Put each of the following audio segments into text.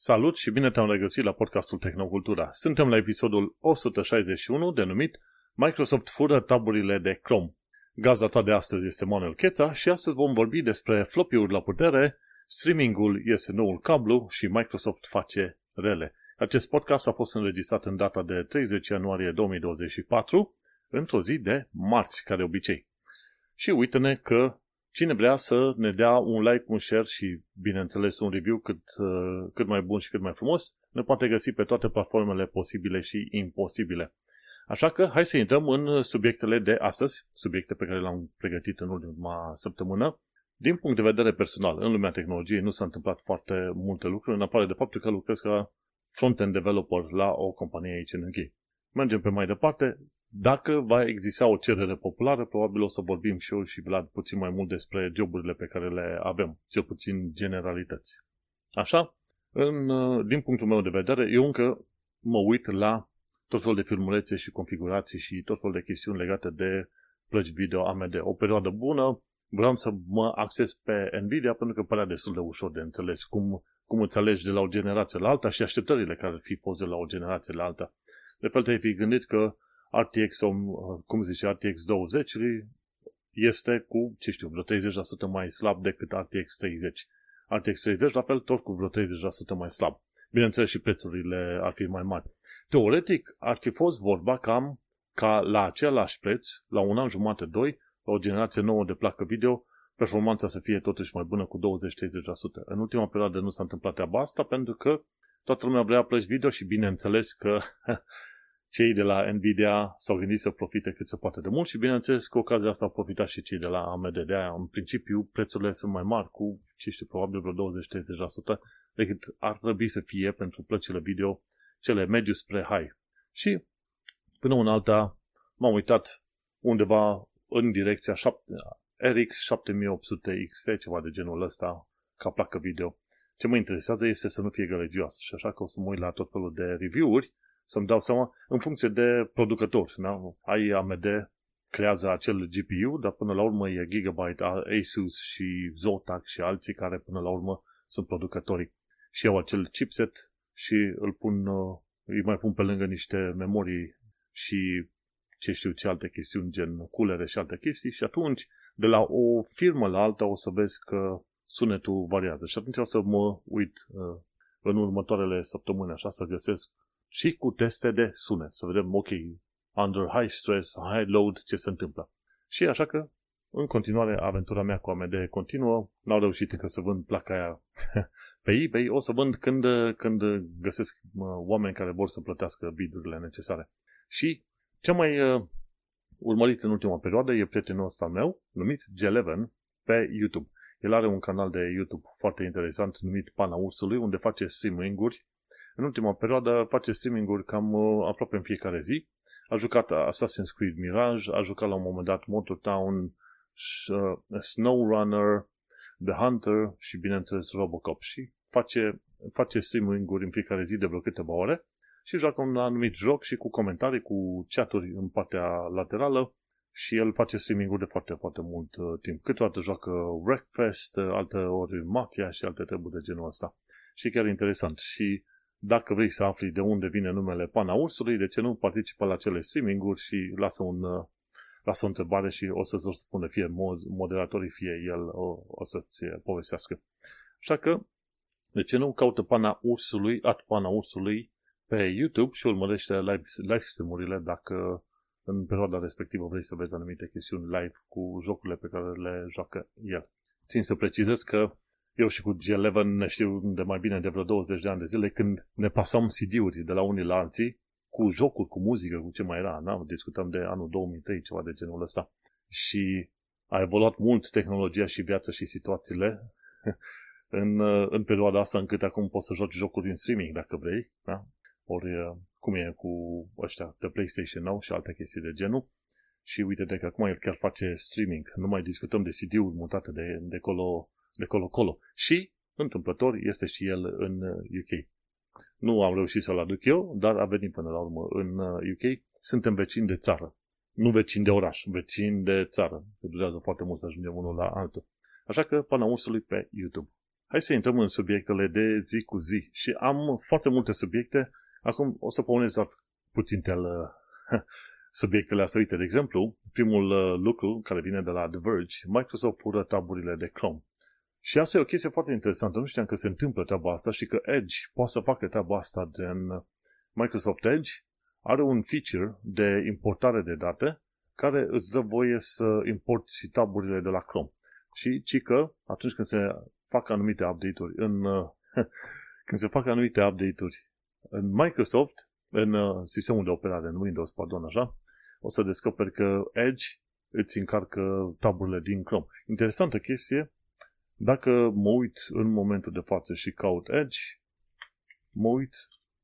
Salut și bine te-am regăsit la podcastul Tehnocultura. Suntem la episodul 161 denumit Microsoft fură taburile de Chrome. Gazda ta de astăzi este Manuel Cheța și astăzi vom vorbi despre floppy-uri la putere, streamingul este noul cablu și Microsoft face rele. Acest podcast a fost înregistrat în data de 30 ianuarie 2024, într-o zi de marți, ca de obicei. Și uite-ne că Cine vrea să ne dea un like, un share și, bineînțeles, un review cât, uh, cât mai bun și cât mai frumos, ne poate găsi pe toate platformele posibile și imposibile. Așa că hai să intrăm în subiectele de astăzi, subiecte pe care le-am pregătit în ultima săptămână. Din punct de vedere personal, în lumea tehnologiei nu s-a întâmplat foarte multe lucruri, în afară de faptul că lucrez ca front-end developer la o companie aici în închei. Mergem pe mai departe. Dacă va exista o cerere populară, probabil o să vorbim și eu și Vlad puțin mai mult despre joburile pe care le avem, cel puțin generalități. Așa, în, din punctul meu de vedere, eu încă mă uit la tot felul de filmulețe și configurații și tot felul de chestiuni legate de plăci video AMD. O perioadă bună, vreau să mă acces pe Nvidia pentru că părea destul de ușor de înțeles cum, cum îți alegi de la o generație la alta și așteptările care ar fi fost de la o generație la alta. De fel te-ai fi gândit că RTX, cum zice, RTX 20 este cu, ce știu, vreo 30% mai slab decât RTX 30. RTX 30, la fel, tot cu vreo 30% mai slab. Bineînțeles, și prețurile ar fi mai mari. Teoretic, ar fi fost vorba cam ca la același preț, la un an jumate, doi, la o generație nouă de placă video, performanța să fie totuși mai bună cu 20-30%. În ultima perioadă nu s-a întâmplat treaba asta pentru că toată lumea vrea plăci video și bineînțeles că cei de la Nvidia s-au gândit să profite cât se poate de mult și bineînțeles cu ocazia asta au profitat și cei de la AMD. De aia, în principiu, prețurile sunt mai mari cu, ce știu, probabil vreo 20-30% decât ar trebui să fie pentru plăcile video cele mediu spre high. Și până în alta m-am uitat undeva în direcția 7, RX 7800 XT, ceva de genul ăsta, ca placă video. Ce mă interesează este să nu fie gălăgioasă și așa că o să mă uit la tot felul de review-uri să-mi dau seama, în funcție de producător. Da? Ai AMD, creează acel GPU, dar până la urmă e Gigabyte, Asus și Zotac și alții care până la urmă sunt producătorii. Și au acel chipset și îl pun, uh, îi mai pun pe lângă niște memorii și ce știu ce alte chestiuni, gen culere și alte chestii și atunci de la o firmă la alta o să vezi că sunetul variază și atunci o să mă uit uh, în următoarele săptămâni așa să găsesc și cu teste de sunet, să vedem, ok, under high stress, high load, ce se întâmplă. Și așa că, în continuare, aventura mea cu AMD continuă. N-au reușit încă să vând placa aia pe eBay. O să vând când, când găsesc oameni care vor să plătească bidurile necesare. Și cea mai uh, urmărit în ultima perioadă e prietenul ăsta meu, numit G11, pe YouTube. El are un canal de YouTube foarte interesant numit Pana Ursului, unde face streaming-uri în ultima perioadă face streaming-uri cam uh, aproape în fiecare zi. A jucat Assassin's Creed Mirage, a jucat la un moment dat Motortown, uh, SnowRunner, The Hunter și, bineînțeles, Robocop. Și face, face streaming-uri în fiecare zi de vreo câteva ore și joacă un anumit joc și cu comentarii, cu chaturi în partea laterală și el face streaming-uri de foarte, foarte mult uh, timp. Câteodată joacă Wreckfest, uh, alte ori Mafia și alte treburi de genul ăsta. Și chiar interesant. Și dacă vrei să afli de unde vine numele Pana Ursului, de ce nu participă la cele streaming-uri și lasă, un, uh, lasă o întrebare și o să-ți răspunde fie moderatorii, fie el o, o să-ți povestească. Așa că, de ce nu caută Pana Ursului, at Pana Ursului pe YouTube și urmărește live, live stream-urile dacă în perioada respectivă vrei să vezi anumite chestiuni live cu jocurile pe care le joacă el. Țin să precizez că eu și cu G11 ne știu de mai bine de vreo 20 de ani de zile când ne pasam CD-uri de la unii la alții cu jocuri, cu muzică, cu ce mai era. Da? Discutam de anul 2003, ceva de genul ăsta. Și a evoluat mult tehnologia și viața și situațiile în, în perioada asta încât acum poți să joci jocuri în streaming dacă vrei. Da? Ori cum e cu ăștia de PlayStation nou și alte chestii de genul. Și uite de că acum el chiar face streaming. Nu mai discutăm de CD-uri mutate de, de colo de colo-colo. Și, întâmplător, este și el în UK. Uh, nu am reușit să-l aduc eu, dar a venit până la urmă în UK. Uh, Suntem vecini de țară. Nu vecini de oraș, vecini de țară. Se durează foarte mult să ajungem unul la altul. Așa că pana ursului pe YouTube. hai să intrăm în subiectele de zi cu zi. Și am foarte multe subiecte. Acum o să pornesc doar puțin tel subiectele astea. Uite, de exemplu, primul uh, lucru care vine de la The Verge, Microsoft fură taburile de Chrome. Și asta e o chestie foarte interesantă. Nu știam că se întâmplă treaba asta și că Edge poate să facă treaba asta din Microsoft Edge. Are un feature de importare de date care îți dă voie să importi taburile de la Chrome. Și ci că atunci când se fac anumite update-uri în când se fac anumite update-uri în Microsoft, în uh, sistemul de operare, în Windows, pardon, așa, o să descoperi că Edge îți încarcă taburile din Chrome. Interesantă chestie, dacă mă uit în momentul de față și caut Edge, mă uit,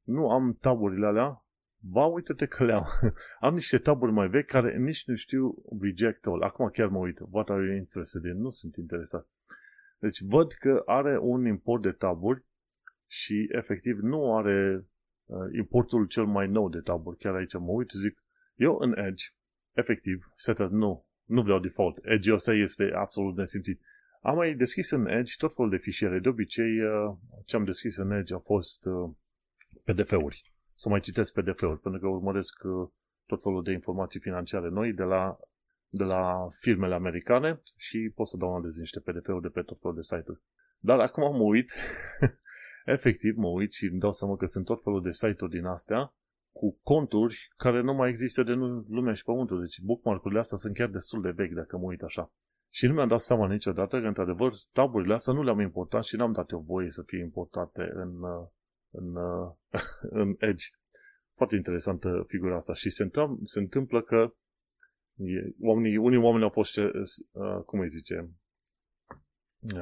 nu am taburile alea, ba uite-te că le-am. am niște taburi mai vechi care nici nu știu reject all. Acum chiar mă uit, what are you interested in? Nu sunt interesat. Deci văd că are un import de taburi și efectiv nu are uh, importul cel mai nou de taburi. Chiar aici mă uit, zic, eu în Edge, efectiv, setat nu, nu vreau default. Edge ăsta este absolut nesimțit. Am mai deschis în Edge tot felul de fișiere. De obicei, uh, ce am deschis în Edge a fost uh, PDF-uri. Să mai citesc PDF-uri, pentru că urmăresc uh, tot felul de informații financiare noi de la, de la firmele americane și pot să downloadez niște PDF-uri de pe tot felul de site-uri. Dar acum mă uit, efectiv mă uit și îmi dau seama că sunt tot felul de site-uri din astea cu conturi care nu mai există de lumea și pământul. Deci bookmark-urile astea sunt chiar destul de vechi dacă mă uit așa. Și nu mi-am dat seama niciodată că, într-adevăr, taburile astea nu le-am importat și n-am dat eu voie să fie importate în, uh, în, uh, în Edge. Foarte interesantă figura asta și se întâmplă, se întâmplă că e, oamenii, unii oameni au fost, uh, cum îi zice,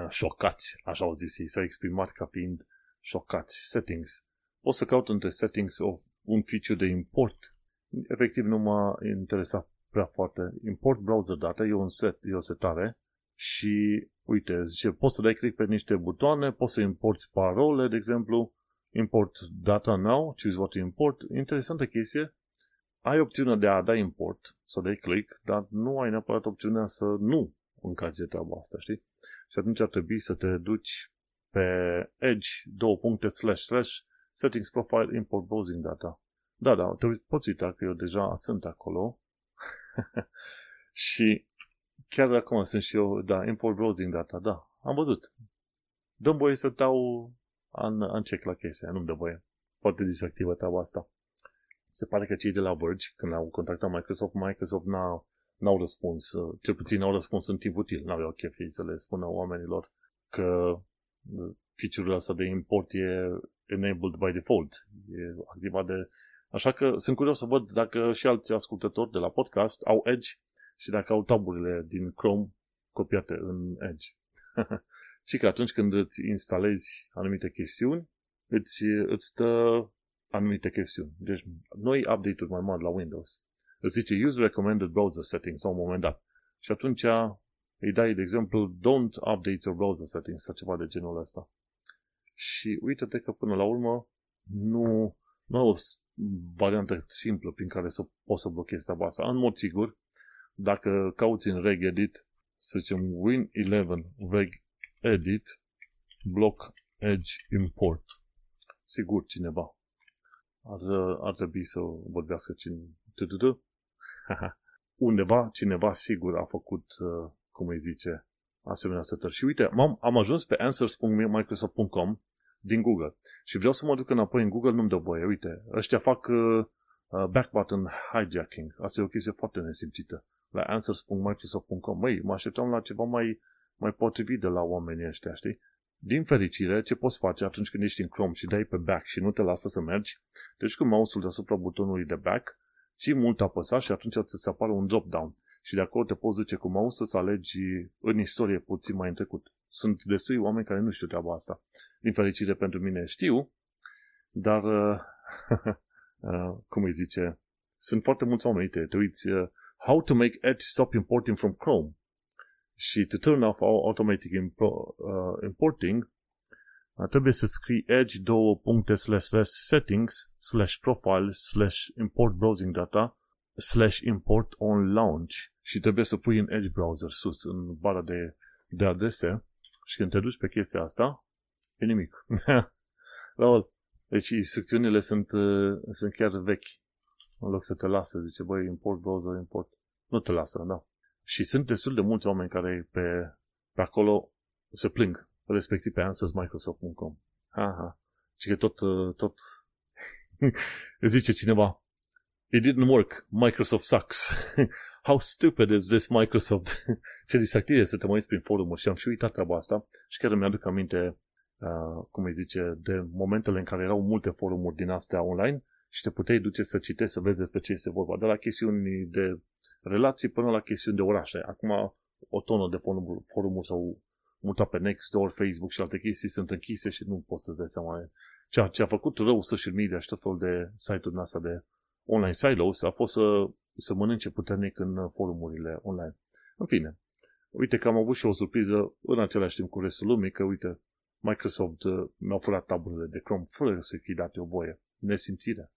șocați, așa au zis ei, s-au exprimat ca fiind șocați. Settings. O să caut între settings of un feature de import. Efectiv nu m-a interesat prea foarte. Import browser data e un set, e o setare și uite, zice, poți să dai click pe niște butoane, poți să importi parole, de exemplu, import data now, choose what to import. Interesantă chestie. Ai opțiunea de a da import, să dai click, dar nu ai neapărat opțiunea să nu încarci treaba asta, știi? Și atunci ar trebui să te duci pe edge, două puncte, slash, slash, settings profile, import browsing data. Da, da, te poți uita că eu deja sunt acolo și chiar acum sunt și eu, da, import browsing data, da, am văzut. Dăm voie să dau an, uncheck la chestia, nu-mi dă voie. Poate disactivă treaba asta. Se pare că cei de la Verge, când au contactat Microsoft, Microsoft n-au, n-au răspuns, uh, cel puțin n-au răspuns în timp util, n-aveau chef ei să le spună oamenilor că uh, feature-ul ăsta de import e enabled by default, e activat de Așa că sunt curios să văd dacă și alți ascultători de la podcast au Edge și dacă au taburile din Chrome copiate în Edge. și că atunci când îți instalezi anumite chestiuni, îți, îți dă anumite chestiuni. Deci, noi update-uri mai mari la Windows. Îți zice Use Recommended Browser Settings la un moment dat. Și atunci îi dai, de exemplu, Don't update your browser settings sau ceva de genul ăsta. Și uite-te că până la urmă nu, nu variantă simplă prin care să poți să blochezi treaba asta. În mod sigur, dacă cauți în regedit, să zicem Win11 regedit block edge import. Sigur, cineva ar, ar trebui să vorbească cine, undeva, cineva sigur a făcut, uh, cum îi zice, asemenea setări. Și uite, am, am ajuns pe answers.microsoft.com din Google. Și vreau să mă duc înapoi în Google, nu-mi dă voie. Uite, ăștia fac uh, uh, back button hijacking. Asta e o chestie foarte nesimțită. La answers.microsoft.com. Măi, mă așteptam la ceva mai, mai potrivit de la oamenii ăștia, știi? Din fericire, ce poți face atunci când ești în Chrome și dai pe back și nu te lasă să mergi, deci cu mouse-ul deasupra butonului de back, ții mult apăsat și atunci ți se apare un drop-down. Și de acolo te poți duce cu mouse să alegi în istorie puțin mai în trecut. Sunt destui oameni care nu știu treaba asta. Din fericire pentru mine știu, dar, uh, uh, cum îi zice, sunt foarte mulți oameni, uite, te uiți, uh, how to make Edge stop importing from Chrome. Și to turn off automatic impo- uh, importing, uh, trebuie să scrii edge două puncte slash slash settings slash profile slash import browsing data slash import on launch și trebuie să pui în Edge browser sus în bara de, de adrese și când te duci pe chestia asta E nimic. deci instrucțiunile sunt, uh, sunt chiar vechi. În loc să te lasă, zice, băi, import browser, import. Nu te lasă, da. Și sunt destul de mulți oameni care pe, pe acolo se plâng, respectiv pe answersmicrosoft.com. Aha. Și că tot, uh, tot zice cineva, it didn't work, Microsoft sucks. How stupid is this Microsoft? Ce distractiv este să te mai prin forumuri și am și uitat treaba asta și chiar îmi aduc aminte, uh, cum îi zice, de momentele în care erau multe forumuri din astea online și te puteai duce să citești, să vezi despre ce este vorba, de la chestiuni de relații până la chestiuni de orașe. Acum o tonă de forumuri, forumuri s-au mutat pe Nextdoor, Facebook și alte chestii sunt închise și nu poți să-ți dai seama. Ceea ce a făcut rău social media și tot felul de site-uri astea de online silos a fost să, să mănânce puternic în forumurile online. În fine, uite că am avut și o surpriză în același timp cu restul lumii, că uite, Microsoft uh, mi-au furat taburile de Chrome fără să fie date o voie. Nesimțire.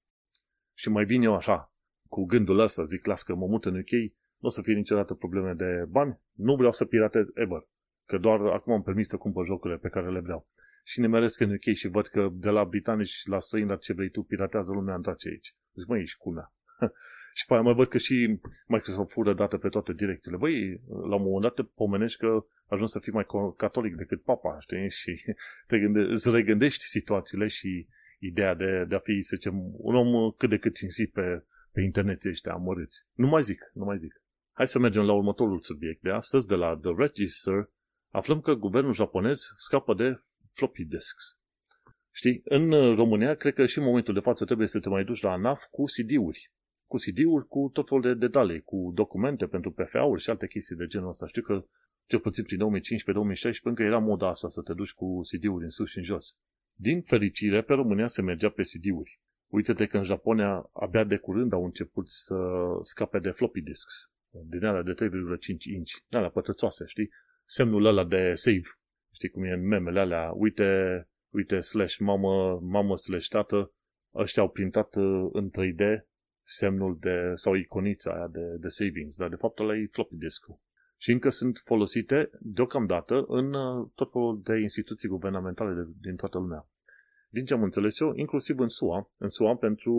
Și mai vin eu așa, cu gândul ăsta, zic, las că mă mut în UK, nu o să fie niciodată probleme de bani, nu vreau să piratez ever. Că doar acum am permis să cumpăr jocurile pe care le vreau. Și ne meresc în UK și văd că de la britanici la străini, la ce vrei tu, piratează lumea întoarce aici. Zic, măi, ești culmea. și pe aia mai văd că și Microsoft fură date pe toate direcțiile. Băi, la un moment dat te pomenești că ajungi să fii mai catolic decât papa, știi? Și te gânde- îți regândești situațiile și ideea de, de a fi, să zicem, un om cât de cât cinstit pe, pe internet ăștia amărâți. Nu mai zic, nu mai zic. Hai să mergem la următorul subiect de astăzi, de la The Register. Aflăm că guvernul japonez scapă de floppy disks. Știi, în România, cred că și în momentul de față trebuie să te mai duci la ANAF cu CD-uri. Cu CD-uri cu tot felul de detalii, cu documente pentru PFA-uri și alte chestii de genul ăsta. Știu că cel puțin prin 2015-2016 încă era moda asta să te duci cu CD-uri în sus și în jos. Din fericire, pe România se mergea pe CD-uri. Uite-te că în Japonia abia de curând au început să scape de floppy disks. Din alea de 3,5 inch. Din alea pătrățoase, știi? Semnul ăla de save. Știi cum e în memele alea? Uite, uite slash mamă, mamă slash tată. Ăștia au printat uh, în 3D semnul de, sau iconița aia de, de savings, dar de fapt ăla e floppy disk-ul. Și încă sunt folosite deocamdată în uh, tot felul de instituții guvernamentale de, din toată lumea din ce am înțeles eu, inclusiv în SUA, în SUA pentru,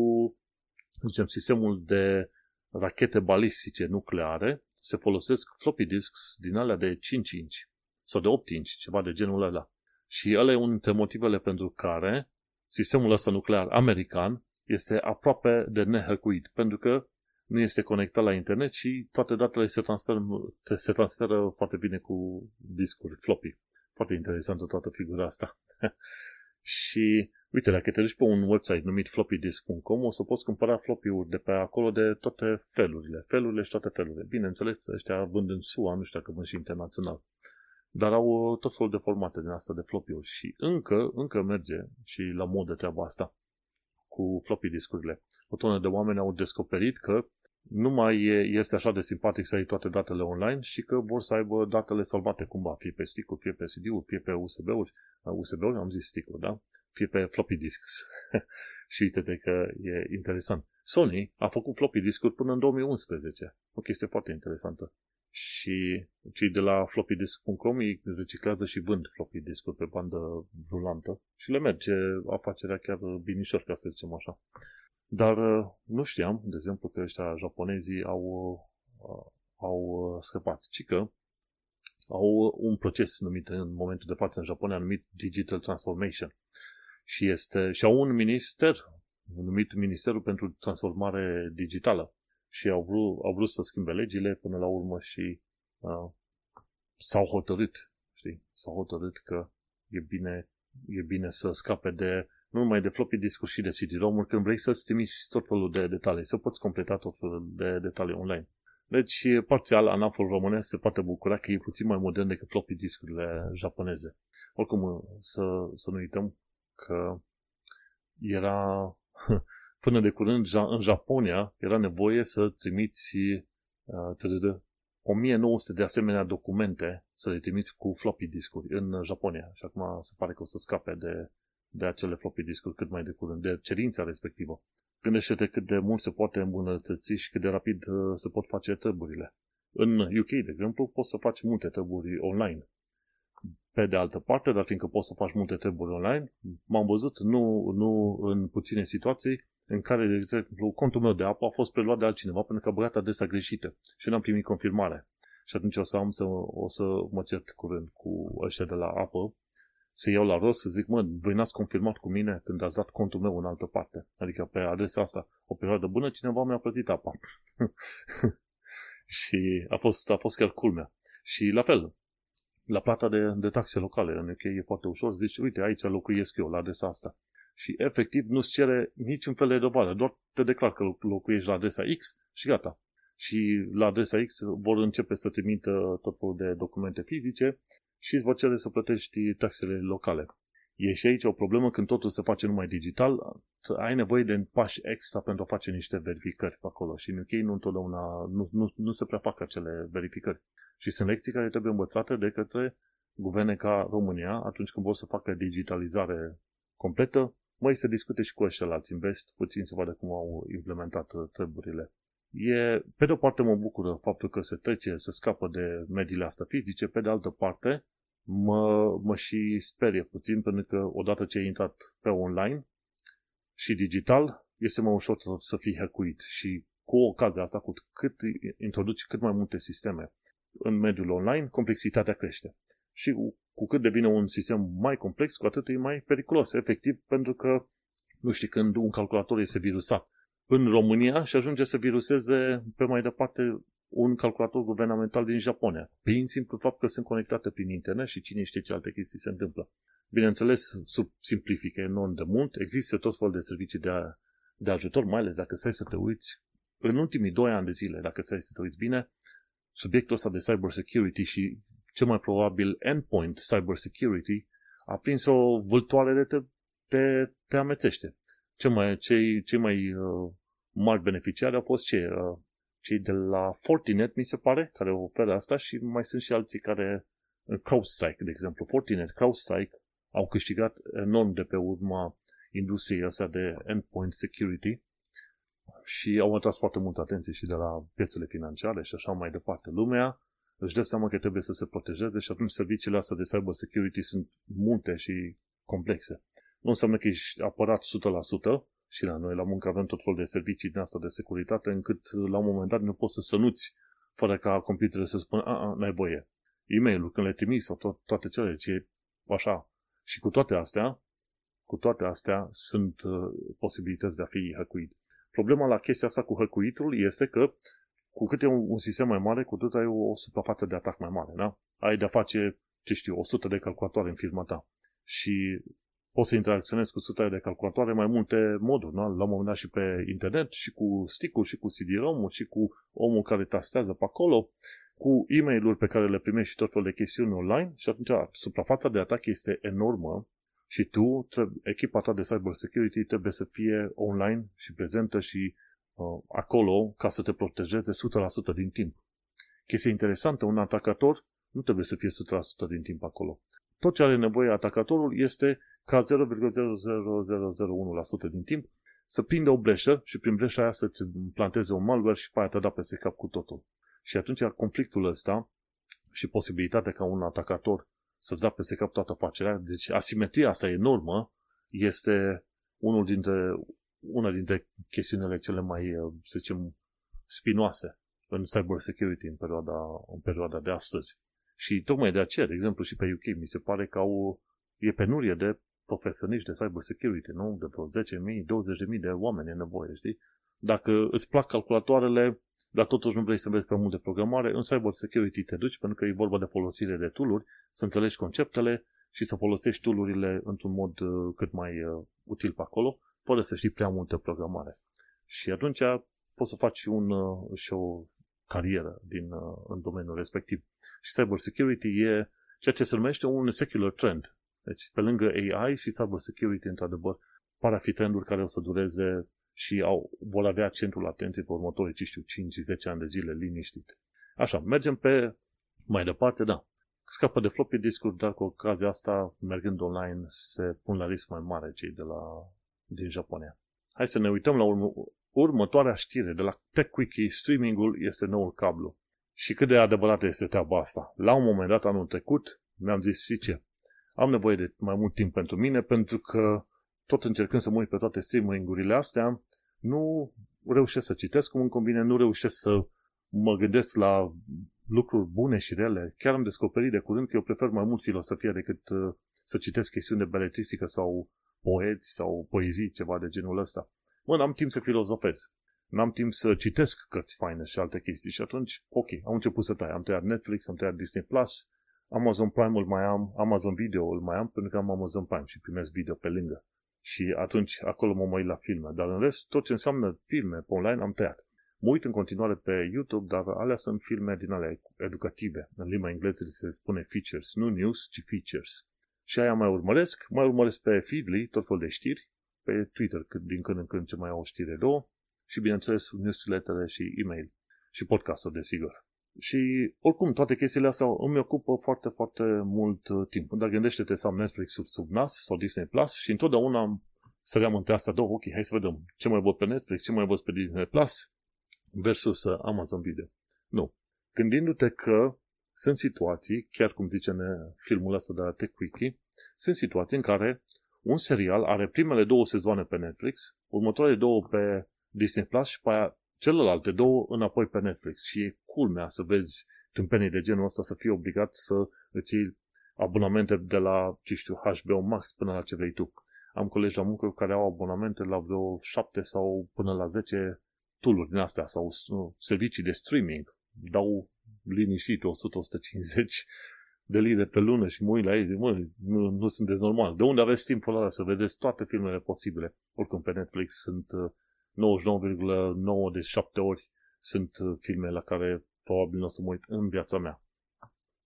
zicem, sistemul de rachete balistice nucleare, se folosesc floppy disks din alea de 5 inch sau de 8 inch, ceva de genul ăla. Și ăla e unul dintre motivele pentru care sistemul ăsta nuclear american este aproape de nehăcuit, pentru că nu este conectat la internet și toate datele se transferă, se transferă foarte bine cu discuri floppy. Foarte interesantă toată figura asta. Și uite, dacă te duci pe un website numit floppydisk.com, o să poți cumpăra floppy-uri de pe acolo de toate felurile. Felurile și toate felurile. Bineînțeles, ăștia vând în SUA, nu știu dacă vând și internațional. Dar au uh, tot felul de formate din asta de floppy-uri și încă, încă merge și la modă treaba asta cu floppy discurile. O tonă de oameni au descoperit că nu mai este așa de simpatic să ai toate datele online și că vor să aibă datele salvate cumva, fie pe stick fie pe CD-uri, fie pe USB-uri, USB-uri, am zis stick da? Fie pe floppy disks. și uite că e interesant. Sony a făcut floppy discuri până în 2011. O chestie foarte interesantă. Și cei de la floppydisk.com îi reciclează și vând floppy discuri pe bandă rulantă și le merge afacerea chiar binișor, ca să zicem așa. Dar uh, nu știam, de exemplu, că ăștia japonezii au, uh, au uh, scăpat, ci că au un proces numit în momentul de față în Japonia numit Digital Transformation și, este, și au un minister numit Ministerul pentru Transformare Digitală și au vrut, au vrut să schimbe legile până la urmă și uh, s-au hotărât, știi, s-au hotărât că e bine, e bine să scape de nu numai de floppy discuri și de CD-ROM-uri, când vrei să-ți trimiți tot felul de detalii, să poți completa tot felul de detalii online. Deci, parțial, anaful românesc se poate bucura că e puțin mai modern decât floppy discurile japoneze. Oricum, să, să nu uităm că era, până de curând, în Japonia, era nevoie să trimiți uh, 1900 de asemenea documente să le trimiți cu floppy discuri în Japonia. Și acum se pare că o să scape de, de acele floppy discuri cât mai de curând, de cerința respectivă. Gândește-te cât de mult se poate îmbunătăți și cât de rapid uh, se pot face tăburile. În UK, de exemplu, poți să faci multe tăburi online. Pe de altă parte, dar fiindcă poți să faci multe treburi online, m-am văzut nu, nu în puține situații în care, de exemplu, contul meu de apă a fost preluat de altcineva pentru că a băgat adresa greșită și n-am primit confirmare. Și atunci o să am să, o să mă cert curând cu ăștia de la apă, să iau la rost să zic, mă, voi n-ați confirmat cu mine când ați dat contul meu în altă parte. Adică pe adresa asta, o perioadă bună, cineva mi-a plătit apa. și a fost, a fost chiar culmea. Și la fel, la plata de, de taxe locale în UK e foarte ușor. Zici, uite, aici locuiesc eu la adresa asta. Și efectiv nu-ți cere niciun fel de dovadă, doar te declar că locuiești la adresa X și gata. Și la adresa X vor începe să trimită tot felul de documente fizice și îți vor cere să plătești taxele locale. E și aici o problemă când totul se face numai digital, ai nevoie de pași extra pentru a face niște verificări pe acolo și în UK nu întotdeauna, nu, nu, nu se prea fac acele verificări. Și sunt lecții care trebuie învățate de către guverne ca România atunci când vor să facă digitalizare completă, mai să discute și cu ăștia la Invest, puțin să vadă cum au implementat treburile. E, pe de o parte mă bucură faptul că se trece, se scapă de mediile astea fizice, pe de altă parte mă, mă și sperie puțin pentru că odată ce ai intrat pe online și digital, este mai ușor să, să fii hackuit și cu ocazia asta, cu cât introduci cât mai multe sisteme în mediul online, complexitatea crește. Și cu cât devine un sistem mai complex, cu atât e mai periculos, efectiv, pentru că nu știi când un calculator este virusat în România și ajunge să viruseze pe mai departe un calculator guvernamental din Japonia, prin simplu fapt că sunt conectate prin internet și cine știe ce alte chestii se întâmplă. Bineînțeles, sub simplifică enorm de mult, există tot fel de servicii de, a, de ajutor, mai ales dacă stai să te uiți în ultimii doi ani de zile, dacă stai să te uiți bine, subiectul ăsta de cyber security și cel mai probabil endpoint cyber security a prins o vâltoare de te, te, te amețește. Cei mai, cei, cei mai uh, mari beneficiari au fost cei, uh, cei de la Fortinet, mi se pare, care oferă asta și mai sunt și alții care, uh, CrowdStrike, de exemplu, Fortinet, CrowdStrike au câștigat enorm de pe urma industriei astea de endpoint security și au atras foarte multă atenție și de la piețele financiare și așa mai departe. Lumea își dă seama că trebuie să se protejeze și atunci serviciile astea de cyber security sunt multe și complexe. Nu înseamnă că ești apărat 100% și la noi la muncă avem tot felul de servicii din asta de securitate încât la un moment dat nu poți să sănuți fără ca computerul să spună, a, a n-ai voie. E-mail-ul când le trimiți sau to- toate cele ce așa. Și cu toate astea, cu toate astea sunt uh, posibilități de a fi hăcuit. Problema la chestia asta cu hăcuitul este că cu cât e un, un sistem mai mare, cu atât ai o, o suprafață de atac mai mare, da? Ai de-a face, ce știu, 100 de calculatoare în firma ta. Și poți să interacționezi cu sute de calculatoare mai multe moduri, da? la un moment dat și pe internet, și cu stick-ul, și cu CD-ROM-ul, și cu omul care tastează pe acolo, cu e mail pe care le primești și tot felul de chestiuni online și atunci suprafața de atac este enormă și tu, echipa ta de cyber security trebuie să fie online și prezentă și uh, acolo ca să te protejeze 100% din timp. Chestia interesantă, un atacator nu trebuie să fie 100% din timp acolo. Tot ce are nevoie atacatorul este ca 0,00001% din timp să prinde o breșă și prin breșa aia să-ți planteze un malware și pe aia te da peste cap cu totul. Și atunci conflictul ăsta și posibilitatea ca un atacator să-ți da peste cap toată afacerea, deci asimetria asta enormă este unul dintre, una dintre chestiunile cele mai, să zicem, spinoase în cyber security în perioada, în perioada de astăzi. Și tocmai de aceea, de exemplu, și pe UK, mi se pare că au, e penurie de profesioniști de cyber security, nu? De vreo 10.000, 20.000 de oameni e nevoie, știi? Dacă îți plac calculatoarele, dar totuși nu vrei să vezi pe multe programare, în cyber security te duci pentru că e vorba de folosire de tooluri, să înțelegi conceptele și să folosești toolurile într-un mod uh, cât mai uh, util pe acolo, fără să știi prea multe programare. Și atunci poți să faci un, uh, și o carieră din, în domeniul respectiv. Și cyber security e ceea ce se numește un secular trend. Deci, pe lângă AI și cyber security, într-adevăr, par a fi trenduri care o să dureze și au, vor avea centrul atenției pe următorii, ce știu, 5-10 ani de zile liniștit. Așa, mergem pe mai departe, da. Scapă de floppy discuri, dar cu ocazia asta, mergând online, se pun la risc mai mare cei de la, din Japonia. Hai să ne uităm la urmă, următoarea știre de la TechWiki. Streamingul este noul cablu. Și cât de adevărat este treaba asta? La un moment dat, anul trecut, mi-am zis și ce? Am nevoie de mai mult timp pentru mine pentru că tot încercând să mă uit pe toate streaming-urile astea, nu reușesc să citesc cum îmi convine, nu reușesc să mă gândesc la lucruri bune și rele. Chiar am descoperit de curând că eu prefer mai mult filosofia decât uh, să citesc chestiuni de beletristică sau poeți sau poezii, ceva de genul ăsta. Mă, n-am timp să filozofez. N-am timp să citesc cărți faine și alte chestii. Și atunci, ok, am început să tai. Am tăiat Netflix, am tăiat Disney Plus, Amazon Prime-ul mai am, Amazon Video îl mai am, pentru că am Amazon Prime și primesc video pe lângă. Și atunci acolo mă mai la filme. Dar în rest, tot ce înseamnă filme pe online am tăiat. Mă uit în continuare pe YouTube, dar alea sunt filme din alea educative. În limba engleză se spune features, nu news, ci features. Și aia mai urmăresc, mai urmăresc pe Feedly, tot fel de știri, pe Twitter, din când în când ce mai au o știre două, și bineînțeles newsletter și e-mail și podcastul, desigur. Și oricum, toate chestiile astea îmi ocupă foarte, foarte mult uh, timp. Dar gândește-te să am Netflix sub, sub NAS sau Disney Plus și întotdeauna săream între astea două, ok, hai să vedem ce mai văd pe Netflix, ce mai văd pe Disney Plus versus uh, Amazon Video. Nu. Gândindu-te că sunt situații, chiar cum zice în filmul ăsta de la TechWiki, sunt situații în care un serial are primele două sezoane pe Netflix, următoarele două pe Disney Plus și pe aia celelalte două înapoi pe Netflix. Și e culmea să vezi tâmpenii de genul ăsta să fii obligat să îți iei abonamente de la, ce știu, HBO Max până la ce vrei tu. Am colegi la muncă care au abonamente la vreo 7 sau până la 10 tooluri din astea sau servicii de streaming. Dau liniștit 100-150 de lire pe lună și mă uit la ei, mă, nu, nu sunteți normal. De unde aveți timpul ăla să vedeți toate filmele posibile? Oricum pe Netflix sunt 99,9 de 7 ori sunt uh, filme la care probabil nu o să mă uit în viața mea.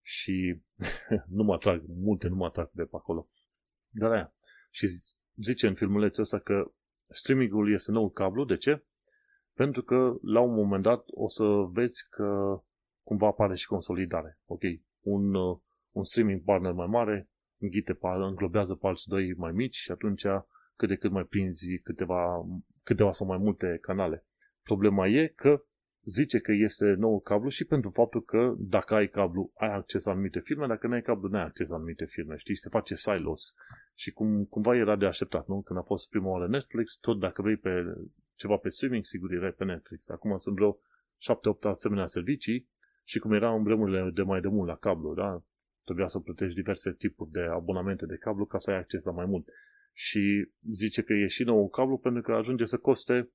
Și nu mă atrag, multe nu mă atrag de pe acolo. Dar aia. Și zice în filmulețul ăsta că streamingul este nou cablu. De ce? Pentru că la un moment dat o să vezi că cumva apare și consolidare. Ok, un, uh, un streaming partner mai mare înghite, înglobează pe alți doi mai mici și atunci cât de cât mai prinzi câteva, câteva sau mai multe canale. Problema e că zice că este nou cablu și pentru faptul că dacă ai cablu, ai acces la anumite filme, dacă nu ai cablu, nu ai acces la anumite filme, știi? Se face silos. Și cum, cumva era de așteptat, nu? Când a fost prima oară Netflix, tot dacă vrei pe ceva pe streaming, sigur erai pe Netflix. Acum sunt vreo 7-8 asemenea servicii și cum era în vremurile de mai de mult la cablu, da? Trebuia să plătești diverse tipuri de abonamente de cablu ca să ai acces la mai mult. Și zice că e și nou cablu pentru că ajunge să coste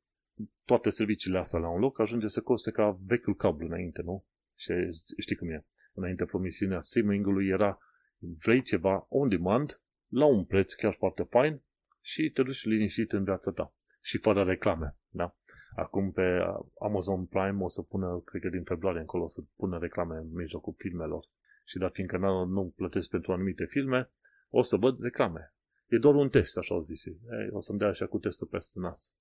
toate serviciile astea la un loc, ajunge să coste ca vechiul cablu înainte, nu? Și știi cum e. Înainte promisiunea streamingului era vrei ceva on demand, la un preț chiar foarte fain și te duci liniștit în viața ta. Și fără reclame, da? Acum pe Amazon Prime o să pună, cred că din februarie încolo, o să pună reclame în mijlocul filmelor. Și dar fiindcă nu, nu plătesc pentru anumite filme, o să văd reclame. E doar un test, așa au zis ei. O să-mi dea așa cu testul peste nas.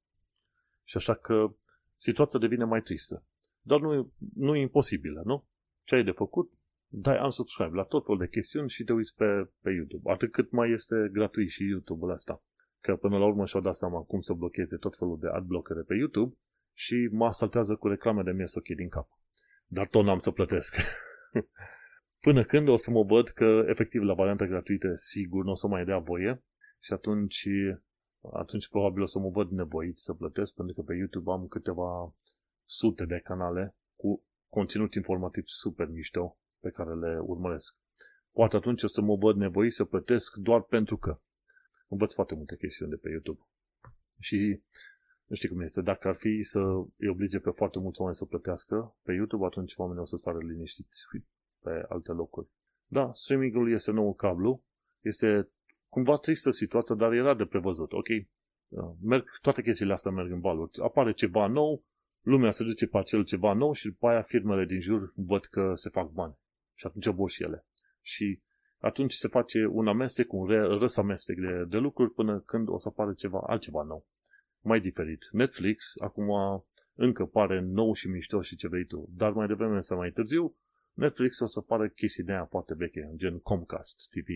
Și așa că situația devine mai tristă. Dar nu, nu e imposibilă, nu? Ce ai de făcut? Dai unsubscribe la tot fel de chestiuni și te uiți pe, pe YouTube. Atât cât mai este gratuit și YouTube-ul ăsta. Că până la urmă și-au dat seama cum să blocheze tot felul de adblockere pe YouTube și mă asaltează cu reclame de mie ok din cap. Dar tot n-am să plătesc. Până când o să mă văd că efectiv la varianta gratuită sigur nu o să mai dea voie și atunci atunci probabil o să mă văd nevoit să plătesc, pentru că pe YouTube am câteva sute de canale cu conținut informativ super mișto pe care le urmăresc. Poate atunci o să mă văd nevoit să plătesc doar pentru că învăț foarte multe chestiuni de pe YouTube. Și nu știu cum este, dacă ar fi să îi oblige pe foarte mulți oameni să plătească pe YouTube, atunci oamenii o să sară liniștiți pe alte locuri. Da, streamingul este nou cablu, este cumva tristă situația, dar era de prevăzut. Ok, uh, merg, toate chestiile astea merg în valuri. Apare ceva nou, lumea se duce pe acel ceva nou și după aia firmele din jur văd că se fac bani. Și atunci obor și ele. Și atunci se face un amestec, un răs amestec de, de lucruri până când o să apară ceva altceva nou. Mai diferit. Netflix acum încă pare nou și mișto și ce vrei tu, dar mai devreme sau mai târziu Netflix o să pară chestii de aia foarte veche, gen Comcast TV,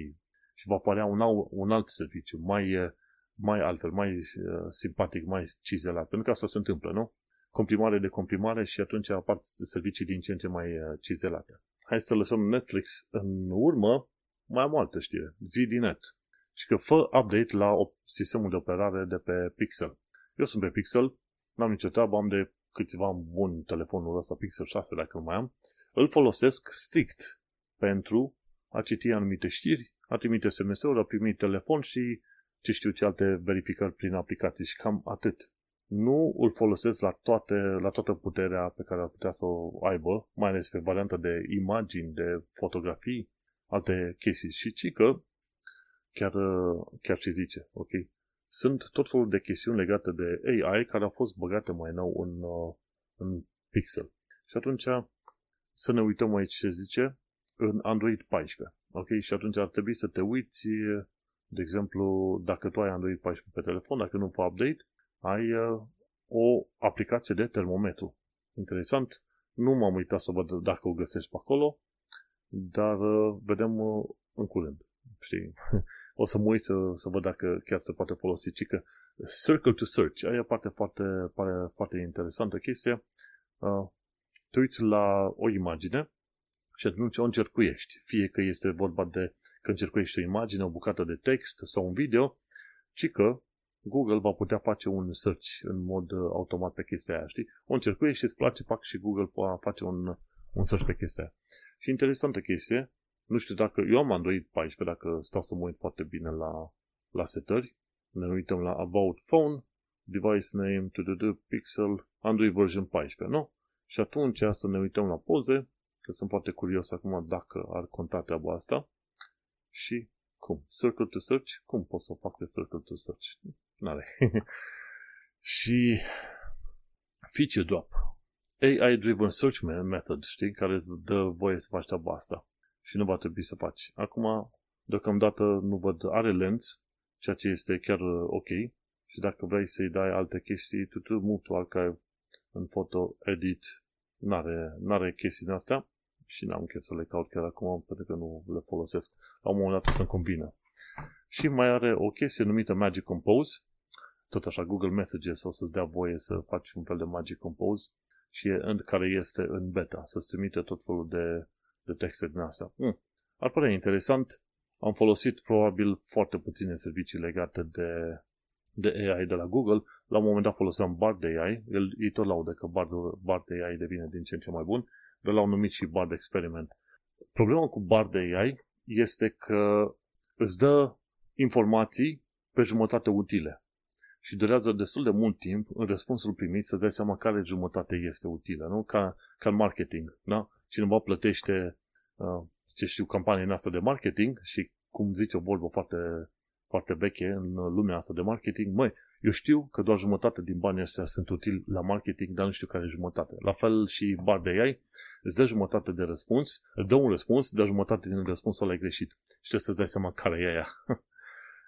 și va apărea un, alt, un alt serviciu, mai, mai altfel, mai uh, simpatic, mai cizelat. Pentru că asta se întâmplă, nu? Comprimare de comprimare și atunci apar servicii din ce în ce mai uh, cizelate. Hai să lăsăm Netflix în urmă, mai am altă știre, ZDNet. Și că fă update la sistemul de operare de pe Pixel. Eu sunt pe Pixel, n-am nicio treabă, am de câțiva bun telefonul ăsta Pixel 6 dacă nu mai am. Îl folosesc strict pentru a citi anumite știri, a trimite SMS-uri, a primi telefon și ce știu ce alte verificări prin aplicații și cam atât. Nu îl folosesc la, toate, la toată puterea pe care ar putea să o aibă, mai ales pe varianta de imagini, de fotografii, alte chestii. Și ci că chiar, chiar ce zice, ok? Sunt tot felul de chestiuni legate de AI care au fost băgate mai nou în, în Pixel. Și atunci să ne uităm aici ce zice în Android 14. Ok? Și atunci ar trebui să te uiți, de exemplu, dacă tu ai Android 14 pe telefon, dacă nu pe update, ai uh, o aplicație de termometru. Interesant. Nu m-am uitat să văd dacă o găsești pe acolo, dar uh, vedem uh, în curând. Știi? o să mă uit să, să văd dacă chiar se poate folosi. Ci că Circle to Search, aia parte foarte, pare foarte interesantă chestie. Uh, te uiți la o imagine și atunci o încercuiești. Fie că este vorba de că încercuiești o imagine, o bucată de text sau un video, ci că Google va putea face un search în mod uh, automat pe chestia aia, știi? O încercuiești și îți place, pac, și Google va face un, un search pe chestia aia. Și interesantă chestie, nu știu dacă, eu am Android 14, dacă stau să mă uit foarte bine la, la setări, ne uităm la About Phone, Device Name, to Pixel, Android version 14, nu? Și atunci să ne uităm la poze, că sunt foarte curios acum dacă ar conta treaba asta. Și cum? Circle to search? Cum pot să fac de circle to search? N-are. și feature drop. AI-driven search method, știi, care îți dă voie să faci treaba asta. Și nu va trebui să faci. Acum, deocamdată nu văd, are lens, ceea ce este chiar uh, ok. Și dacă vrei să-i dai alte chestii, tu, tu move to archive în photo edit, n-are, n-are chestii din astea și n-am chef să le caut chiar acum pentru că nu le folosesc. La un moment dat să-mi convină. Și mai are o chestie numită Magic Compose. Tot așa, Google Messages o să-ți dea voie să faci un fel de Magic Compose și e, în, care este în beta, să-ți trimite tot felul de, de texte din astea. Mm. Ar părea interesant. Am folosit probabil foarte puține servicii legate de, de AI de la Google. La un moment dat foloseam Bard AI. El îi tot laudă că Bard, Bard AI devine din ce în ce mai bun de l-au numit și Bard Experiment. Problema cu Bard AI este că îți dă informații pe jumătate utile și durează destul de mult timp în răspunsul primit să dai seama care jumătate este utilă, nu? Ca, ca în marketing, da? Cineva plătește, uh, ce știu, campania noastră de marketing și cum zice o vorbă foarte, foarte veche în lumea asta de marketing, măi, eu știu că doar jumătate din banii ăștia sunt utili la marketing, dar nu știu care e jumătate. La fel și bar de AI, îți dă jumătate de răspuns, îți dă un răspuns, dar jumătate din răspunsul ăla e greșit. Și trebuie să-ți dai seama care e aia.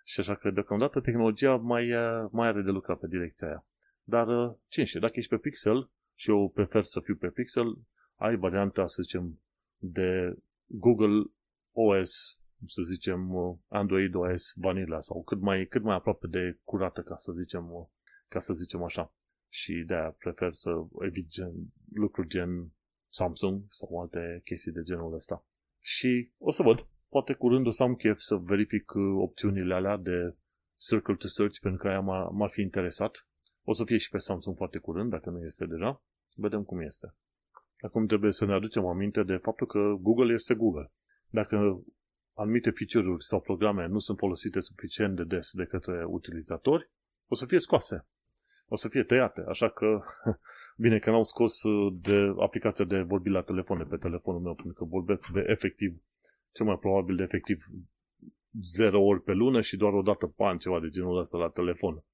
și așa că deocamdată tehnologia mai, mai are de lucrat pe direcția aia. Dar ce știu, dacă ești pe Pixel, și eu prefer să fiu pe Pixel, ai varianta, să zicem, de Google OS să zicem, uh, Android OS Vanilla sau cât mai, cât mai aproape de curată, ca să zicem, uh, ca să zicem așa. Și de-aia prefer să evit gen, lucruri gen Samsung sau alte chestii de genul ăsta. Și o să văd, poate curând o să am chef să verific uh, opțiunile alea de Circle to Search pentru că aia m-ar fi interesat. O să fie și pe Samsung foarte curând, dacă nu este deja. Vedem cum este. Acum trebuie să ne aducem aminte de faptul că Google este Google. Dacă anumite feature-uri sau programe nu sunt folosite suficient de des de către utilizatori, o să fie scoase. O să fie tăiate. Așa că, bine că n-au scos uh, de aplicația de vorbi la telefon pe telefonul meu, pentru că vorbesc de efectiv, cel mai probabil de efectiv 0 ori pe lună și doar o dată pe an, ceva de genul ăsta la telefon.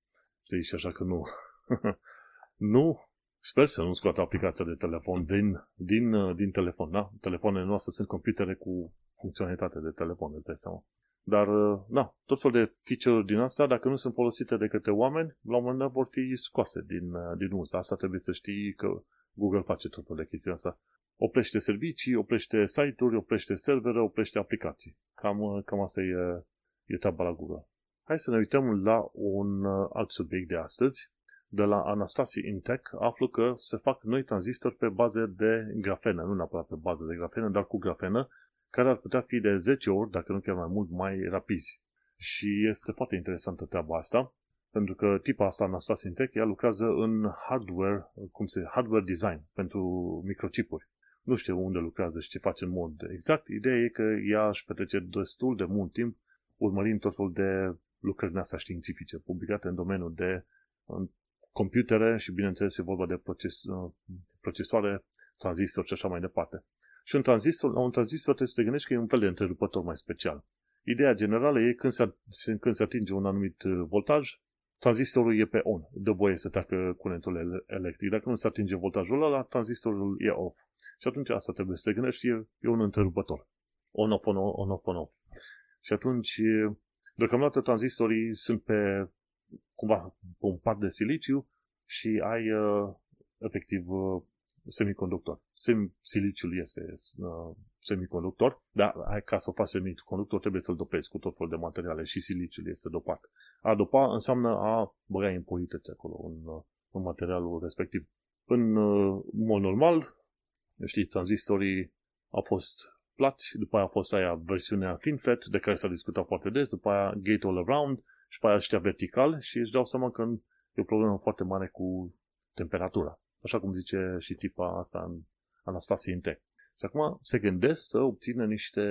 Știi? Și așa că nu. nu. Sper să nu scoată aplicația de telefon din, din, uh, din telefon, da? Telefoanele noastre sunt computere cu funcționalitate de telefon, îți dai seama. Dar, da, tot fel de feature-uri din asta, dacă nu sunt folosite de către oameni, la un moment dat vor fi scoase din, uh, din uz. Asta trebuie să știi că Google face tot fel de chestii asta. Oprește servicii, oprește site-uri, oprește servere, oprește aplicații. Cam, uh, cam asta e, e treaba la Google. Hai să ne uităm la un alt subiect de astăzi. De la Anastasia Intech aflu că se fac noi tranzistori pe bază de grafenă, nu neapărat pe bază de grafenă, dar cu grafenă care ar putea fi de 10 ori, dacă nu chiar mai mult, mai rapizi. Și este foarte interesantă treaba asta, pentru că tipa asta, Anastasia Intec, ea lucrează în hardware, cum se hardware design pentru microchipuri. Nu știu unde lucrează și ce face în mod exact. Ideea e că ea își petrece destul de mult timp urmărind tot felul de lucrări astea științifice publicate în domeniul de în computere și, bineînțeles, e vorba de proces, uh, procesoare, tranzistor și așa mai departe. Și un tranzistor, la un tranzistor trebuie să te gândești că e un fel de întrerupător mai special. Ideea generală e când se, când se atinge un anumit uh, voltaj, tranzistorul e pe on, dă voie să treacă curentul electric. Dacă nu se atinge voltajul ăla, tranzistorul e off. Și atunci asta trebuie să te gândești, e, e un întrerupător. On-off, on-off, on-off, on-off. Și atunci, deocamdată tranzistorii sunt pe cumva pe un pad de siliciu și ai uh, efectiv uh, semiconductor. Sem- siliciul este uh, semiconductor, dar ai, ca să faci semiconductor trebuie să-l dopezi cu tot felul de materiale și siliciul este dopat. A dopa înseamnă a băga impurități acolo în, uh, în materialul respectiv. În uh, mod normal, știi, tranzistorii au fost plați, după aia a fost aia versiunea FinFET, de care s-a discutat foarte des, după aia Gate All Around și după aia ăștia vertical și își dau seama că e o problemă foarte mare cu temperatura. Așa cum zice și tipa asta în Anastasia Intec. Și acum se gândesc să obțină niște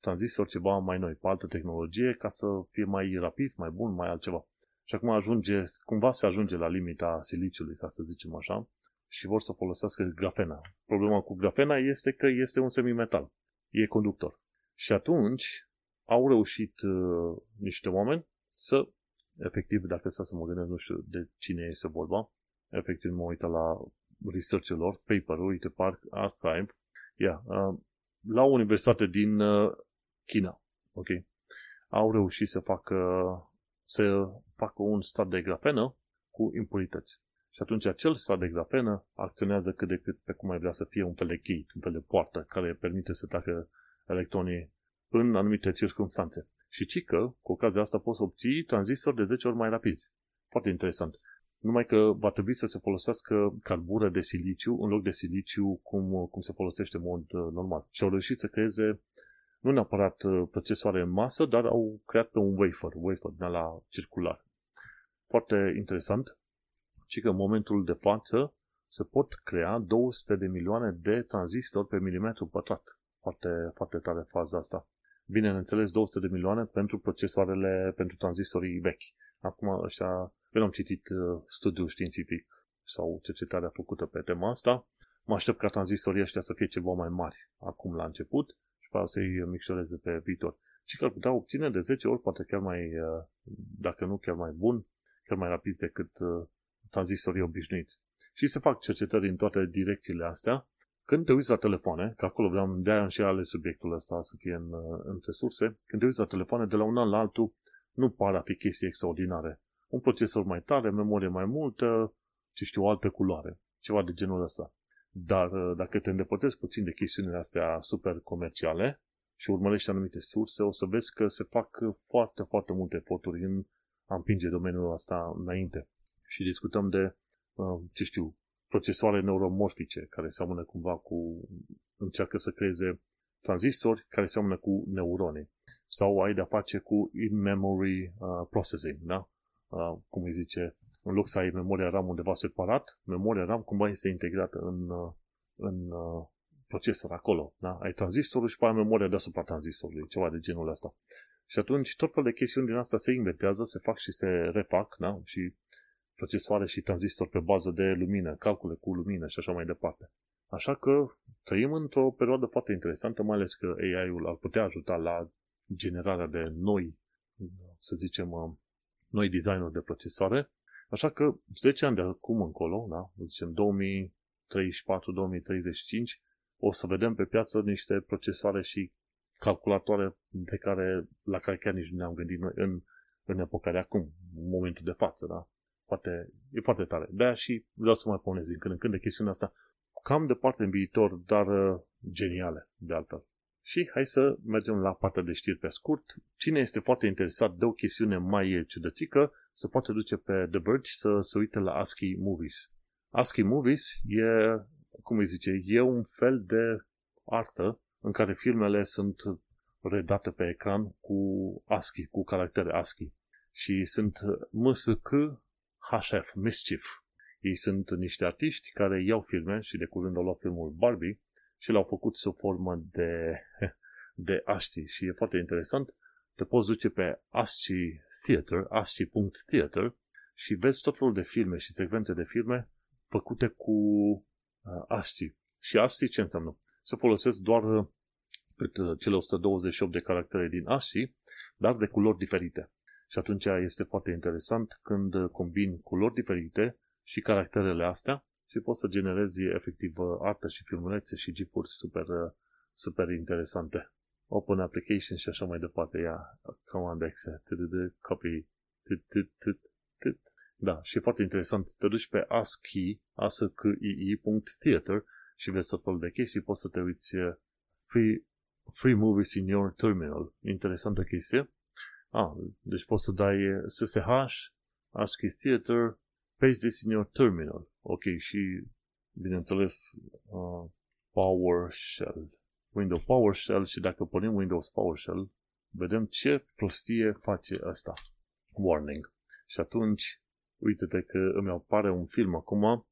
tranzistori ceva mai noi, pe altă tehnologie, ca să fie mai rapid, mai bun, mai altceva. Și acum ajunge, cumva se ajunge la limita siliciului, ca să zicem așa, și vor să folosească grafena. Problema cu grafena este că este un semimetal. E conductor. Și atunci au reușit uh, niște oameni să, efectiv, dacă să mă gândesc, nu știu de cine este vorba, efectiv mă uit la research-ul lor, paper-ul, uite, Park Archive, yeah, uh, la o universitate din uh, China, ok, au reușit să facă, să facă un stat de grafenă cu impurități. Și atunci acel stat de grafenă acționează cât de cât pe cum mai vrea să fie un fel de gate, un fel de poartă care permite să treacă electronii în anumite circunstanțe. Și ci că, cu ocazia asta, poți obții tranzistori de 10 ori mai rapizi. Foarte interesant. Numai că va trebui să se folosească carbură de siliciu în loc de siliciu cum, cum se folosește în mod uh, normal. Și au reușit să creeze nu neapărat uh, procesoare în masă, dar au creat pe un wafer, wafer de la circular. Foarte interesant, ci că în momentul de față se pot crea 200 de milioane de tranzistori pe milimetru pătrat. Foarte, foarte tare faza asta. Bineînțeles, 200 de milioane pentru procesoarele, pentru tranzistorii vechi. Acum ăștia eu am citit uh, studiul științific sau cercetarea făcută pe tema asta. Mă aștept ca tranzistorii ăștia să fie ceva mai mari acum la început și pe să-i micșoreze pe viitor. Și că ar putea obține de 10 ori, poate chiar mai, uh, dacă nu chiar mai bun, chiar mai rapid decât uh, tranzistorii obișnuiți. Și se fac cercetări în toate direcțiile astea. Când te uiți la telefoane, că acolo vreau de aia și ale subiectul ăsta să fie în, între surse, când te uiți la telefoane, de la un an la altul, nu par a fi chestii extraordinare un procesor mai tare, memorie mai multă, ce știu, o altă culoare, ceva de genul ăsta. Dar uh, dacă te îndepărtezi puțin de chestiunile astea super comerciale și urmărești anumite surse, o să vezi că se fac foarte, foarte multe eforturi în a împinge domeniul ăsta înainte. Și discutăm de, uh, ce știu, procesoare neuromorfice, care seamănă cumva cu, încearcă să creeze tranzistori care seamănă cu neuroni. Sau ai de-a face cu in-memory uh, processing, da? uh, cum îi zice, în loc să ai memoria RAM undeva separat, memoria RAM cumva este integrată în, uh, în uh, procesor acolo. Da? Ai tranzistorul și pe aia memoria deasupra tranzistorului, ceva de genul ăsta. Și atunci tot fel de chestiuni din asta se inventează, se fac și se refac, da? și procesoare și tranzistor pe bază de lumină, calcule cu lumină și așa mai departe. Așa că trăim într-o perioadă foarte interesantă, mai ales că AI-ul ar putea ajuta la generarea de noi, să zicem, uh, noi designuri de procesoare, așa că 10 ani de acum încolo, da, zicem 2034-2035, o să vedem pe piață niște procesoare și calculatoare de care, la care chiar nici nu ne-am gândit noi în, în epoca de acum, în momentul de față, da? Foarte, e foarte tare. De-aia și vreau să mai ponez din când în când de chestiunea asta cam departe în viitor, dar uh, geniale, de altfel. Și hai să mergem la partea de știri pe scurt. Cine este foarte interesat de o chestiune mai ciudățică, se poate duce pe The Verge să se uite la ASCII Movies. ASCII Movies e, cum îi zice, e un fel de artă în care filmele sunt redate pe ecran cu ASCII, cu caractere ASCII. Și sunt MSK HF, Mischief. Ei sunt niște artiști care iau filme și de curând au luat filmul Barbie și l-au făcut sub formă de, de ASCII și e foarte interesant. Te poți duce pe ASCII Theater, ASCII.theater și vezi tot felul de filme și secvențe de filme făcute cu uh, ASCII. Și ASCII ce înseamnă? Se folosesc doar uh, cele 128 de caractere din ASCII, dar de culori diferite. Și atunci este foarte interesant când uh, combini culori diferite și caracterele astea și poți să generezi efectiv uh, artă și filmulețe și gifuri super, uh, super interesante. Open application și așa mai departe. Ia, command exe, copy, da, și e foarte interesant. Te duci pe ASCII, ascii.theater și vezi tot felul de chestii. Poți să te uiți free, free movies in your terminal. Interesantă chestie. Ah, deci poți să dai SSH, ASCII Theater, paste this in your terminal. Ok, și bineînțeles uh, PowerShell. Windows PowerShell și dacă punem Windows PowerShell, vedem ce prostie face asta. Warning. Și atunci, uite-te că îmi apare un film acum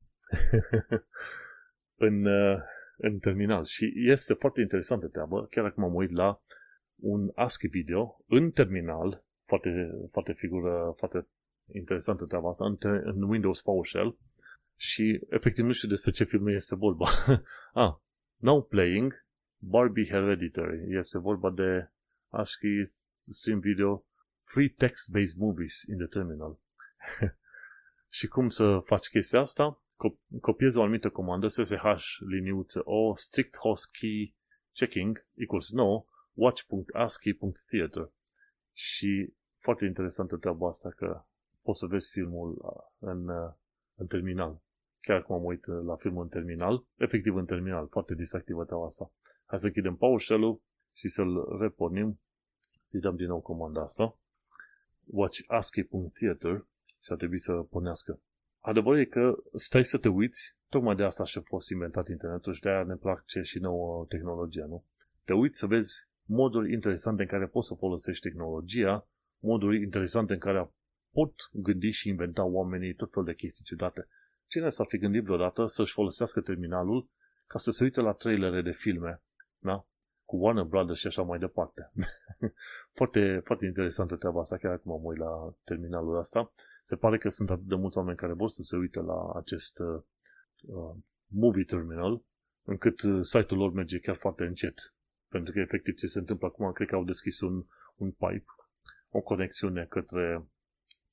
în, uh, în terminal. Și este foarte interesantă treabă, chiar acum am uit la un ASCII video în terminal, foarte, foarte figură, foarte interesantă treaba asta, în, în Windows PowerShell și efectiv nu știu despre ce film este vorba. ah, Now Playing Barbie Hereditary. Este vorba de ASCII stream video Free Text-Based Movies in the Terminal. și cum să faci chestia asta? Copiezi o anumită comandă SSH liniuță o strict host key checking equals no watch.ascii.theater și foarte interesantă treaba asta că poți să vezi filmul uh, în, uh, în terminal. Chiar acum am uit uh, la filmul în terminal, efectiv în terminal, foarte distractivă treaba asta. Hai să închidem PowerShell-ul și să-l repornim. Să-i dăm din nou comanda asta. Watch ASCII.theater și ar trebui să pornească. Adevărul e că stai să te uiți, tocmai de asta și-a fost inventat internetul și de-aia ne place și nouă tehnologia, nu? Te uiți să vezi moduri interesante în care poți să folosești tehnologia, moduri interesante în care pot gândi și inventa oamenii tot fel de chestii ciudate. Cine s-ar fi gândit vreodată să-și folosească terminalul ca să se uite la trailere de filme, da? Cu Warner Brothers și așa mai departe. foarte, foarte interesantă treaba asta, chiar acum mă uit la terminalul ăsta. Se pare că sunt atât de mulți oameni care vor să se uite la acest uh, uh movie terminal, încât uh, site-ul lor merge chiar foarte încet. Pentru că efectiv ce se întâmplă acum, cred că au deschis un, un pipe, o conexiune către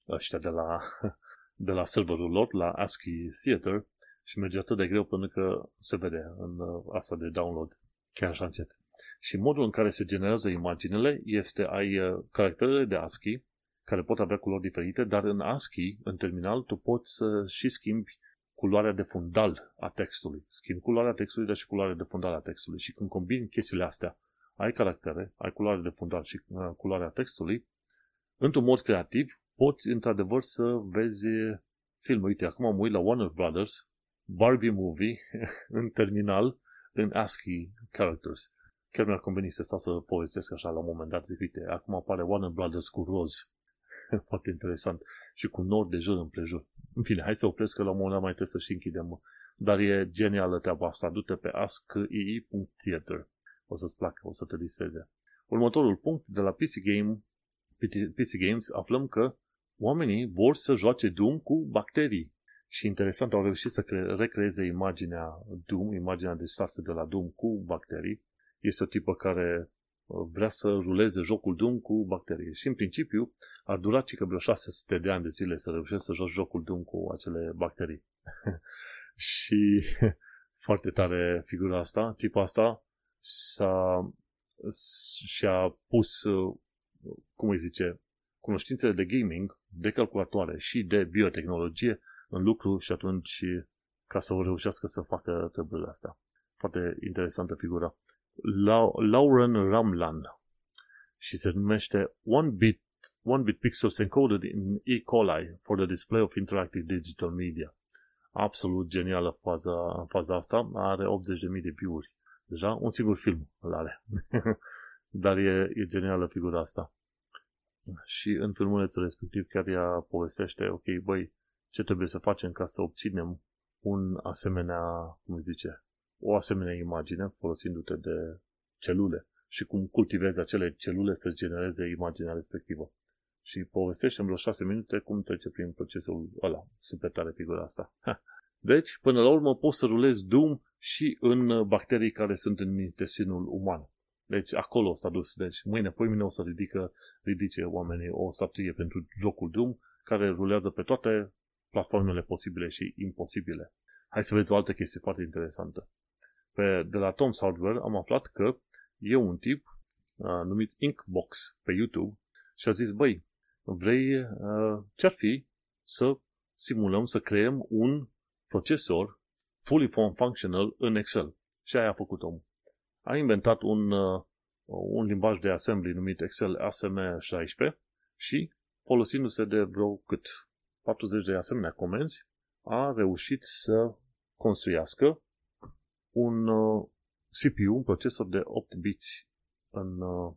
ăștia de la, de la serverul lor, la ASCII Theater, și merge atât de greu până că se vede în uh, asta de download, chiar așa încet. Și modul în care se generează imaginele este ai uh, caracterele de ASCII, care pot avea culori diferite, dar în ASCII, în terminal, tu poți să și schimbi culoarea de fundal a textului. Schimbi culoarea textului, dar și culoarea de fundal a textului. Și când combini chestiile astea, ai caractere, ai culoare de fundal și uh, culoarea textului, într-un mod creativ, poți într-adevăr să vezi film. Uite, acum am uit la Warner Brothers, Barbie Movie, în terminal, în ASCII characters. Chiar mi-ar conveni să stau să povestesc așa la un moment dat. Zic, uite, acum apare Warner Brothers cu roz. Foarte interesant. Și cu nord de jur împrejur. În fine, hai să opresc că la un moment dat mai trebuie să și închidem. Dar e genială treaba asta. Du-te pe askii.theater. O să-ți placă, o să te distreze. Următorul punct de la PC Game PC Games aflăm că oamenii vor să joace Doom cu bacterii. Și interesant, au reușit să cre- recreeze imaginea Doom, imaginea de start de la Doom cu bacterii. Este o tipă care uh, vrea să ruleze jocul Doom cu bacterii. Și în principiu ar dura că vreo 600 de ani de zile să reușești să joci jocul Doom cu acele bacterii. și foarte tare figura asta, tipul asta s-a, și-a pus, uh, cum îi zice, cunoștințele de gaming, de calculatoare și de biotehnologie în lucru și atunci ca să o reușească să facă treburile astea. Foarte interesantă figură. Lauren Ramlan și se numește One Bit, one bit Pixels Encoded in E. coli for the Display of Interactive Digital Media. Absolut genială faza, faza asta. Are 80.000 de view-uri. Deja un singur film îl are. Dar e, e genială figura asta. Și în filmulețul respectiv chiar ea povestește, ok, băi, ce trebuie să facem ca să obținem un asemenea, cum zice, o asemenea imagine folosindu-te de celule și cum cultivezi acele celule să genereze imaginea respectivă. Și povestește în vreo șase minute cum trece prin procesul ăla. Super tare figura asta. Deci, până la urmă, poți să rulezi Doom și în bacterii care sunt în intestinul uman. Deci acolo s-a dus. Deci mâine, poi mine o să ridică, ridice oamenii o statuie pentru jocul Doom care rulează pe toate platformele posibile și imposibile. Hai să vedeți o altă chestie foarte interesantă. Pe, de la Tom's Hardware am aflat că e un tip uh, numit Inkbox pe YouTube și a zis, băi, vrei, uh, ce-ar fi să simulăm, să creăm un procesor fully functional în Excel. Și aia a făcut omul. A inventat un, uh, un limbaj de assembly numit Excel ASM16 și, folosindu-se de vreo cât 40 de asemenea comenzi, a reușit să construiască un uh, CPU, un procesor de 8 bits în, uh,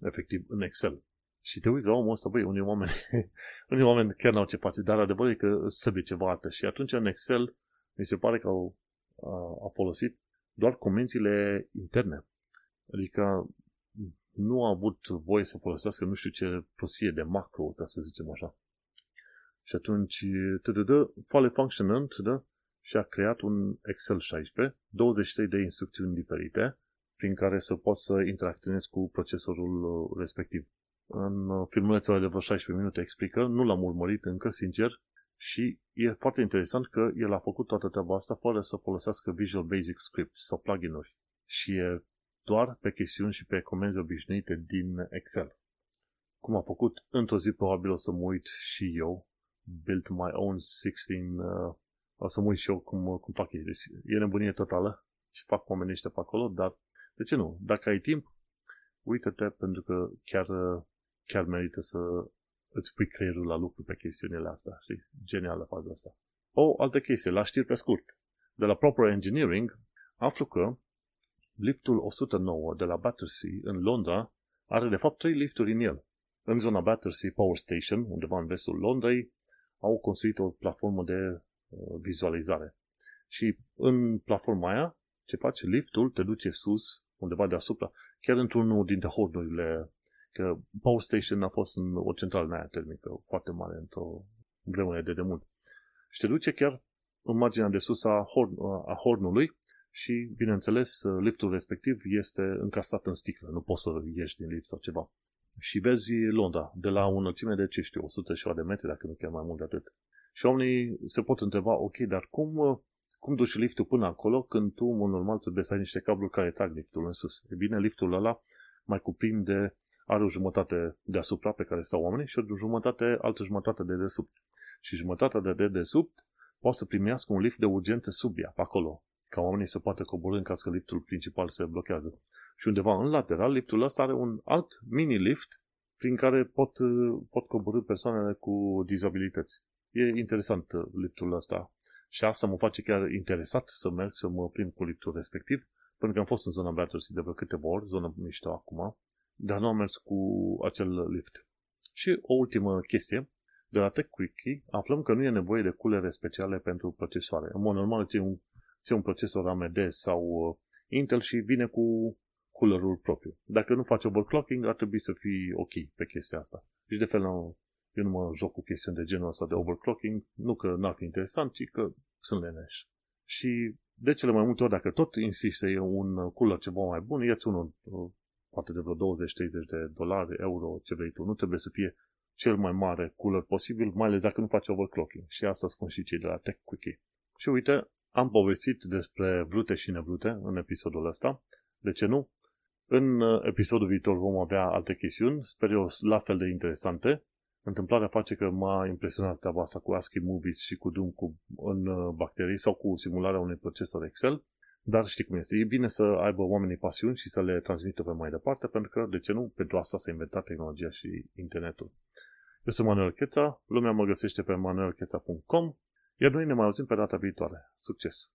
efectiv, în Excel. Și te uiți la omul ăsta, băi, unii oameni, unii oameni chiar n-au ce face, dar adevărul e că trebuie ceva altă. Și atunci în Excel mi se pare că au, a, a folosit doar comenzile interne. Adică nu a avut voie să folosească nu știu ce prostie de macro, ca să zicem așa. Și atunci, dă fale funcționând, da? și a creat un Excel 16, 23 de instrucțiuni diferite, prin care să poți să interacționezi cu procesorul uh, respectiv. În uh, filmulețul de vreo 16 minute explică, nu l-am urmărit încă, sincer, și e foarte interesant că el a făcut toată treaba asta fără să folosească Visual Basic Scripts sau plugin-uri. Și e doar pe chestiuni și pe comenzi obișnuite din Excel. Cum a făcut, într-o zi probabil o să mă uit și eu, build my own 16, uh, o să mă uit și eu cum, cum fac ei. Deci e nebunie totală ce fac oamenii ăștia pe acolo, dar de ce nu? Dacă ai timp, uită-te pentru că chiar, chiar merită să îți pui creierul la lucru pe chestiunile astea. Știi? Genială faza asta. O altă chestie, la știri pe scurt. De la Proper Engineering aflu că liftul 109 de la Battersea în Londra are de fapt trei lifturi în el. În zona Battersea Power Station, undeva în vestul Londrei, au construit o platformă de uh, vizualizare. Și în platforma aia, ce face? Liftul te duce sus, undeva deasupra, chiar într-unul dintre hornurile Că Power Station a fost în o centrală aia termică foarte mare într-o vremure de demult. Și te duce chiar în marginea de sus a, horn, a hornului și, bineînțeles, liftul respectiv este încasat în sticlă. Nu poți să ieși din lift sau ceva. Și vezi Londra, de la o înălțime de, ce știu, 100 și de metri, dacă nu chiar mai mult de atât. Și oamenii se pot întreba, ok, dar cum, cum duci liftul până acolo când tu, în normal, trebuie să ai niște cabluri care trag liftul în sus? E bine, liftul ăla mai cuprinde are o jumătate deasupra pe care stau oamenii și o jumătate, altă jumătate de desubt. Și jumătatea de dedesubt poate să primească un lift de urgență sub ea, pe acolo, ca oamenii să poată coborâ în caz că liftul principal se blochează. Și undeva în lateral, liftul ăsta are un alt mini-lift prin care pot, pot coborâ persoanele cu dizabilități. E interesant uh, liftul ăsta. Și asta mă face chiar interesat să merg să mă plimb cu liftul respectiv, pentru că am fost în zona Battersea de vreo câteva ori, zona mișto acum, dar nu am mers cu acel lift. Și o ultimă chestie, de la TechQuickie aflăm că nu e nevoie de culere speciale pentru procesoare. În mod normal ți un, ți un procesor AMD sau uh, Intel și vine cu coolerul propriu. Dacă nu faci overclocking, ar trebui să fii ok pe chestia asta. Și de fel, eu nu mă joc cu chestiuni de genul ăsta de overclocking, nu că n-ar fi interesant, ci că sunt leneș. Și de cele mai multe ori, dacă tot insisti să iei un cooler ceva mai bun, ia-ți unul uh, poate de vreo 20-30 de dolari, euro, ce vrei tu. Nu trebuie să fie cel mai mare cooler posibil, mai ales dacă nu faci overclocking. Și asta spun și cei de la TechQuickie. Și uite, am povestit despre vrute și nevrute în episodul ăsta. De ce nu? În uh, episodul viitor vom avea alte chestiuni, sper eu la fel de interesante. Întâmplarea face că m-a impresionat treaba asta cu ASCII Movies și cu Doom cu, în uh, bacterii sau cu simularea unui procesor Excel. Dar știi cum este, e bine să aibă oamenii pasiuni și să le transmită pe mai departe, pentru că, de ce nu, pentru asta s-a inventat tehnologia și internetul. Eu sunt Manuel Cheța, lumea mă găsește pe manuelcheța.com, iar noi ne mai auzim pe data viitoare. Succes!